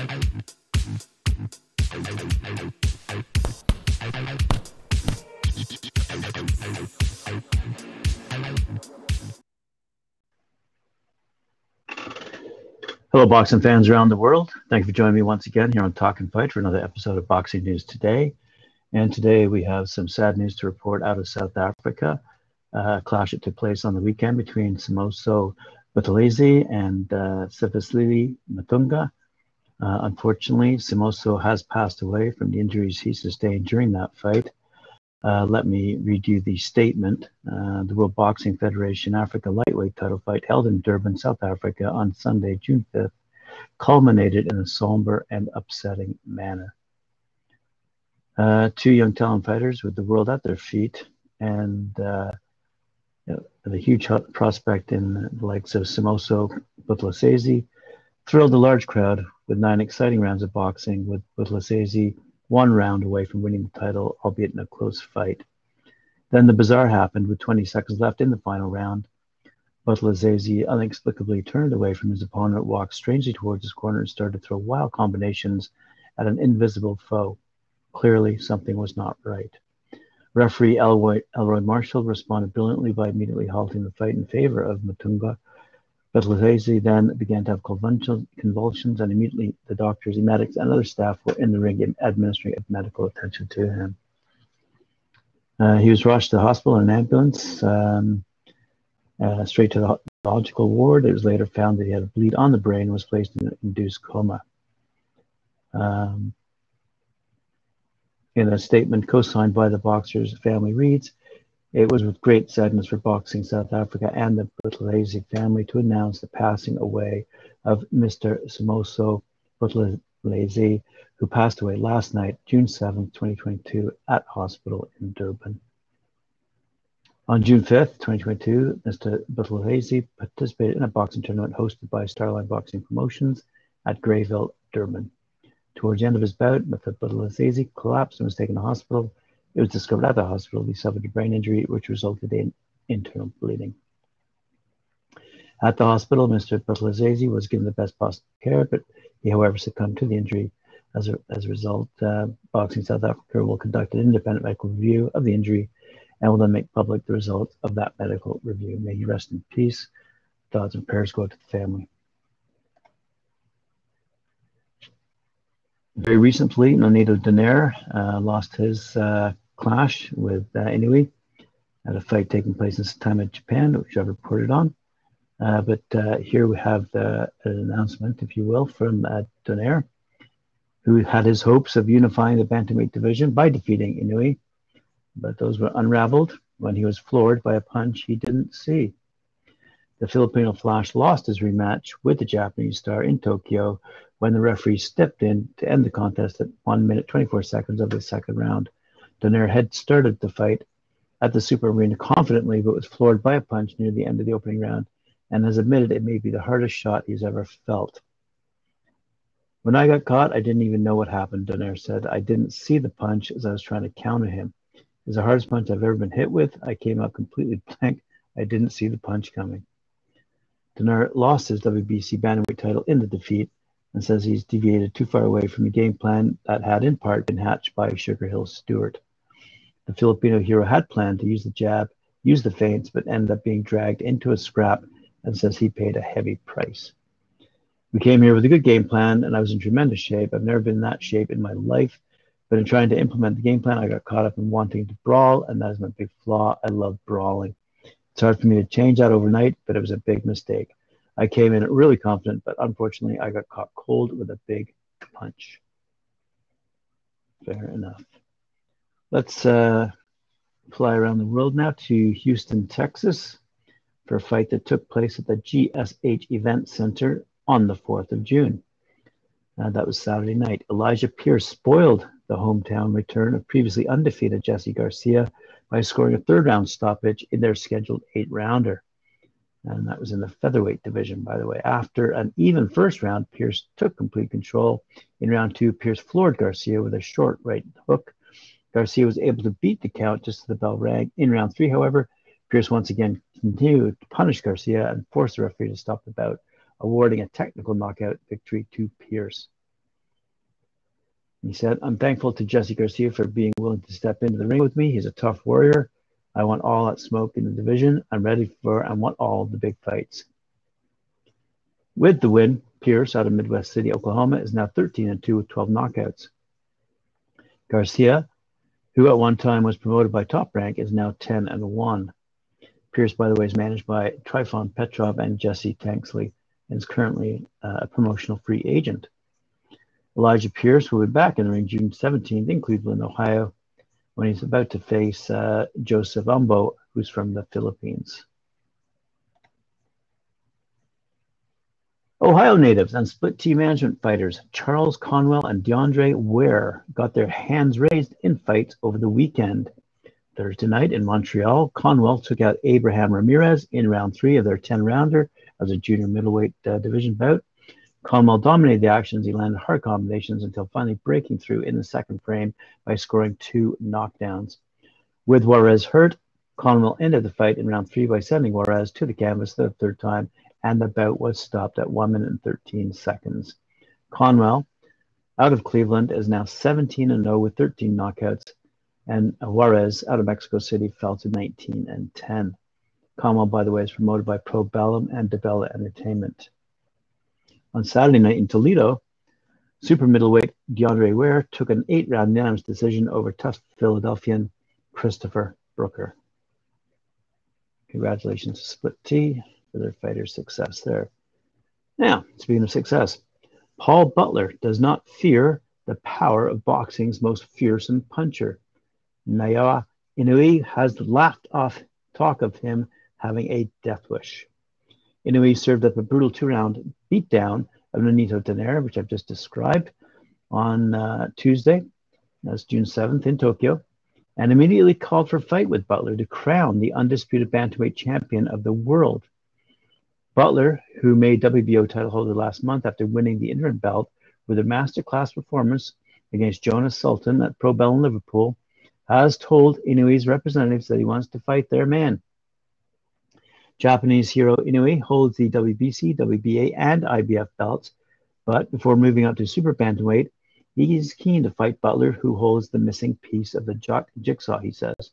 Hello, boxing fans around the world. Thank you for joining me once again here on Talk and Fight for another episode of Boxing News Today. And today we have some sad news to report out of South Africa. Uh, clash that took place on the weekend between Simiso Buthelezi and uh, Matunga. Uh, unfortunately, Simiso has passed away from the injuries he sustained during that fight. Uh, let me read you the statement. Uh, the World Boxing Federation Africa lightweight title fight held in Durban, South Africa on Sunday, June 5th, culminated in a somber and upsetting manner. Uh, two young talent fighters with the world at their feet and uh, the huge prospect in the likes of Simiso Buthelezi thrilled a large crowd with nine exciting rounds of boxing, with Buthelezi one round away from winning the title, albeit in a close fight. Then the bizarre happened with 20 seconds left in the final round. But Buthelezi inexplicably turned away from his opponent, walked strangely towards his corner, and started to throw wild combinations at an invisible foe. Clearly, something was not right. Referee Elroy, Elroy Marshall responded brilliantly by immediately halting the fight in favor of Matunga, Buthelezi then began to have convulsions, and immediately the doctors, medics, and other staff were in the ring administering medical attention to him. Uh, he was rushed to the hospital in an ambulance, um, uh, straight to the neurological ward. It was later found that he had a bleed on the brain and was placed in an induced coma. Um, in a statement co-signed by the boxer's family reads, it was with great sadness for Boxing South Africa and the Buthelezi family to announce the passing away of Mr. Simiso Buthelezi, who passed away last night, June 7, 2022, at hospital in Durban. On June 5th, 2022, Mr. Buthelezi participated in a boxing tournament hosted by Starline Boxing Promotions at Greyville, Durban. Towards the end of his bout, Mr. Buthelezi collapsed and was taken to hospital it was discovered at the hospital he suffered a brain injury, which resulted in internal bleeding. At the hospital, Mr. Buthelezi was given the best possible care, but he, however, succumbed to the injury. As a, as a result, uh, Boxing South Africa will conduct an independent medical review of the injury and will then make public the results of that medical review. May he rest in peace. Thoughts and prayers go to the family. Very recently, Nonito Donaire uh, lost his uh, clash with uh, at a fight taking place in Japan, which I've reported on. Uh, but uh, here we have the, an announcement, if you will, from uh, Donaire, who had his hopes of unifying the bantamweight division by defeating Inoue, but those were unraveled when he was floored by a punch he didn't see. The Filipino Flash lost his rematch with the Japanese star in Tokyo when the referee stepped in to end the contest at 1 minute 24 seconds of the second round Donaire had started the fight at the Super Arena confidently, but was floored by a punch near the end of the opening round and has admitted it may be the hardest shot he's ever felt. When I got caught, I didn't even know what happened, Donaire said. I didn't see the punch as I was trying to counter him. It's the hardest punch I've ever been hit with. I came out completely blank. I didn't see the punch coming. Donaire lost his WBC bantamweight title in the defeat and says he's deviated too far away from the game plan that had in part been hatched by Sugar Hill Steward. The Filipino hero had planned to use the jab, use the feints, but ended up being dragged into a scrap and says he paid a heavy price. We came here with a good game plan, and I was in tremendous shape. I've never been in that shape in my life. But in trying to implement the game plan, I got caught up in wanting to brawl, and that is my big flaw. I love brawling. It's hard for me to change that overnight, but it was a big mistake. I came in really confident, but unfortunately, I got caught cold with a big punch. Fair enough. Let's uh, fly around the world now to Houston, Texas for a fight that took place at the GSH Event Center on the 4th of June. Uh, that was Saturday night. Elijah Pierce spoiled the hometown return of previously undefeated Jesse Garcia by scoring a third round stoppage in their scheduled eight rounder. And that was in the featherweight division, by the way. After an even first round, Pierce took complete control. In round two, Pierce floored Garcia with a short right hook Garcia was able to beat the count just as the bell rang. In round three, however, Pierce once again continued to punish Garcia and force the referee to stop the bout, awarding a technical knockout victory to Pierce. He said, I'm thankful to Jesse Garcia for being willing to step into the ring with me. He's a tough warrior. I want all that smoke in the division. I'm ready for, I want all the big fights. With the win, Pierce out of Midwest City, Oklahoma, is now 13 and 2 with 12 knockouts. Garcia, who at one time was promoted by Top Rank, is now 10 and 1. Pierce, by the way, is managed by Trifon Petrov and Jesse Tanksley and is currently uh, a promotional free agent. Elijah Pierce will be back in the ring June 17th in Cleveland, Ohio, when he's about to face uh, Joseph Umbo, who's from the Philippines. Ohio natives and split T management fighters Charles Conwell and DeAndre Ware got their hands raised in fights over the weekend. Thursday night in Montreal, Conwell took out Abraham Ramirez in round three of their 10 rounder as a junior middleweight uh, division bout. Conwell dominated the actions. He landed hard combinations until finally breaking through in the second frame by scoring two knockdowns. With Juarez hurt, Conwell ended the fight in round three by sending Juarez to the canvas the third time, and the bout was stopped at 1 minute and 13 seconds. Conwell, out of Cleveland, is now 17 and 0 with 13 knockouts, and Juarez, out of Mexico City, fell to 19 and 10. Conwell, by the way, is promoted by Probellum and DiBella Entertainment. On Saturday night in Toledo, super middleweight DeAndre Ware took an eight round unanimous decision over tough Philadelphian Christopher Brooker. Congratulations to Split T for their fighter's success there. Now, speaking of success, Paul Butler does not fear the power of boxing's most fearsome puncher. Naoya Inoue has laughed off talk of him having a death wish. Inoue served up a brutal two round beatdown of Nonito Donaire, which I've just described, on uh, Tuesday, that's June 7th in Tokyo, and immediately called for a fight with Butler to crown the undisputed bantamweight champion of the world. Butler, who made WBO title holder last month after winning the interim belt with a masterclass performance against Jonas Sultan at Pro Bell in Liverpool, has told Inoue's representatives that he wants to fight their man. Japanese Hiro Inoue holds the WBC, WBA, and IBF belts, but before moving up to super bantamweight, he is keen to fight Butler, who holds the missing piece of the jigsaw, he says.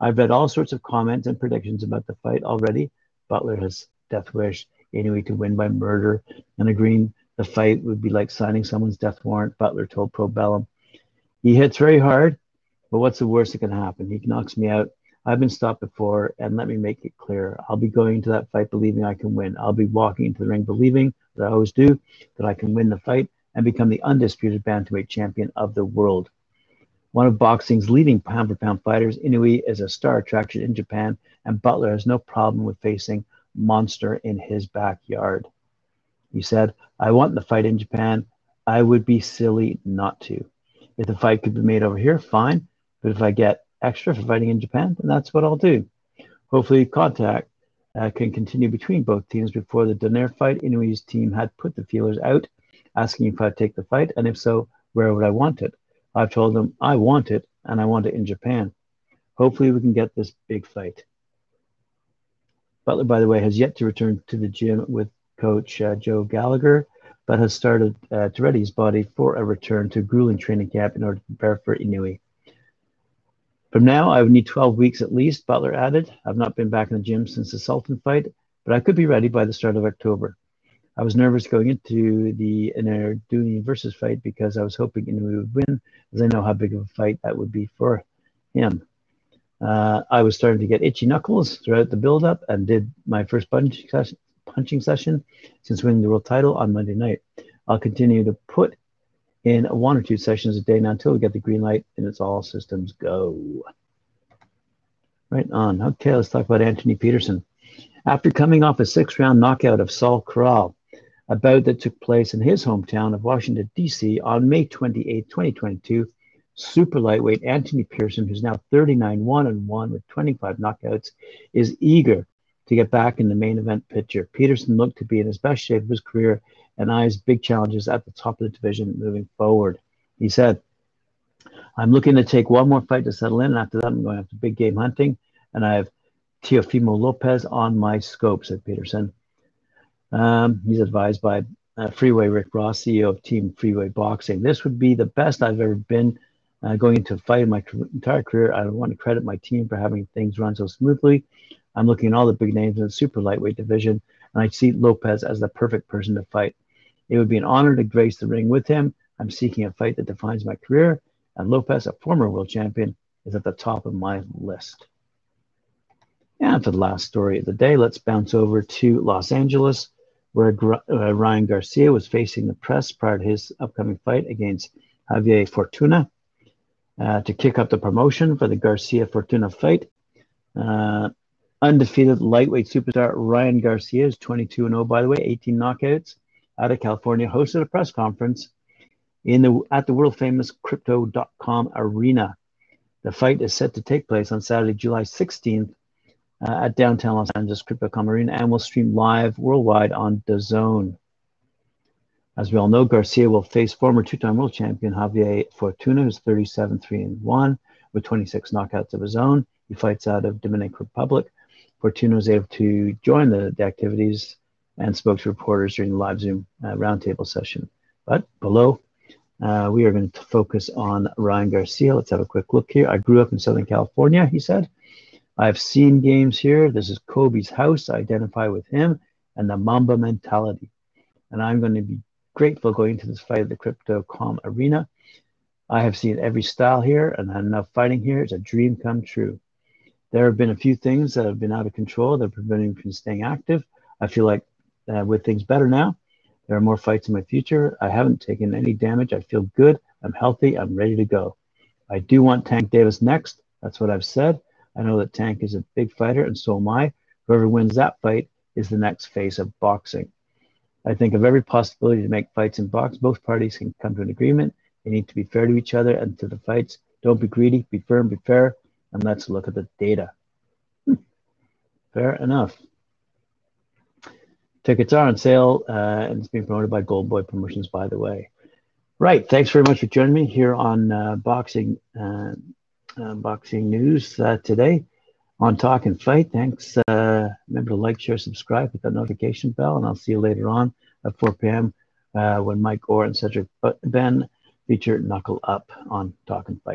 I've read all sorts of comments and predictions about the fight already. Butler has death wish Inoue to win by murder and agreeing the fight would be like signing someone's death warrant, Butler told Probellum. He hits very hard, but what's the worst that can happen? He knocks me out I've been stopped before, and let me make it clear. I'll be going into that fight believing I can win. I'll be walking into the ring believing, as I always do, that I can win the fight and become the undisputed bantamweight champion of the world. One of boxing's leading pound for pound fighters, Inoue is a star attraction in Japan, and Butler has no problem with facing monster in his backyard. He said, I want the fight in Japan. I would be silly not to. If the fight could be made over here, fine. But if I get extra for fighting in Japan, then that's what I'll do. Hopefully, contact uh, can continue between both teams before the Donaire fight. Inoue's team had put the feelers out, asking if I'd take the fight, and if so, where would I want it? I've told them I want it, and I want it in Japan. Hopefully, we can get this big fight. Butler, by the way, has yet to return to the gym with coach uh, Joe Gallagher, but has started uh, to ready his body for a return to grueling training camp in order to prepare for Inoue. From now, I would need 12 weeks at least, Butler added. I've not been back in the gym since the Sultan fight, but I could be ready by the start of October. I was nervous going into the Narduni versus fight because I was hoping Inoue would win, as I know how big of a fight that would be for him. Uh, I was starting to get itchy knuckles throughout the build-up and did my first session, punching session since winning the world title on Monday night. I'll continue to put in one or two sessions a day now until we get the green light and it's all systems go. Right on. Okay, let's talk about Anthony Peterson. After coming off a six round knockout of Saul Corral, a bout that took place in his hometown of Washington, D.C. on May 28, 2022, super lightweight Anthony Peterson, who's now 39 1 and 1 with 25 knockouts, is eager to get back in the main event picture. Peterson looked to be in his best shape of his career and eyes big challenges at the top of the division moving forward. He said, I'm looking to take one more fight to settle in, and after that, I'm going after big game hunting, and I have Teofimo Lopez on my scope, said Peterson. Um, he's advised by uh, Freeway Rick Ross, CEO of Team Freeway Boxing. This would be the best I've ever been uh, going into a fight in my entire career. I want to credit my team for having things run so smoothly. I'm looking at all the big names in the super lightweight division, and I see Lopez as the perfect person to fight. It would be an honor to grace the ring with him. I'm seeking a fight that defines my career, and Lopez, a former world champion, is at the top of my list. And for the last story of the day, let's bounce over to Los Angeles, where uh, Ryan Garcia was facing the press prior to his upcoming fight against Javier Fortuna uh, to kick up the promotion for the Garcia Fortuna fight. Uh, undefeated lightweight superstar Ryan Garcia is 22 0, by the way, 18 knockouts out of California, hosted a press conference in the at the world famous crypto.com arena. The fight is set to take place on Saturday, July 16th uh, at downtown Los Angeles Crypto.com Arena and will stream live worldwide on DAZN. As we all know, Garcia will face former two-time world champion Javier Fortuna, who's 37 3 and 1 with 26 knockouts of his own. He fights out of Dominican Republic. Fortuna was able to join the, the activities and spoke to reporters during the live Zoom uh, roundtable session. But below, uh, we are going to focus on Ryan Garcia. Let's have a quick look here. I grew up in Southern California, he said. I've seen games here. This is Kobe's house. I identify with him and the Mamba mentality. And I'm going to be grateful going into this fight at the Crypto.com arena. I have seen every style here and had enough fighting here. It's a dream come true. There have been a few things that have been out of control that have prevented me from staying active. I feel like uh, with things better now, there are more fights in my future. I haven't taken any damage. I feel good. I'm healthy. I'm ready to go. I do want Tank Davis next. That's what I've said. I know that Tank is a big fighter, and so am I. Whoever wins that fight is the next phase of boxing. I think of every possibility to make fights in box. Both parties can come to an agreement. They need to be fair to each other and to the fights. Don't be greedy, be firm, be fair, and let's look at the data. Hmm. Fair enough. Tickets are on sale, uh, and it's being promoted by Golden Boy Promotions, by the way. Right. Thanks very much for joining me here on uh, Boxing uh, uh, boxing news uh, today on Talk and Fight. Thanks. Remember to like, share, subscribe, hit that notification bell, and I'll see you later on at 4 p.m. When Mike Orr and Cedric Ben feature Knuckle Up on Talk and Fight.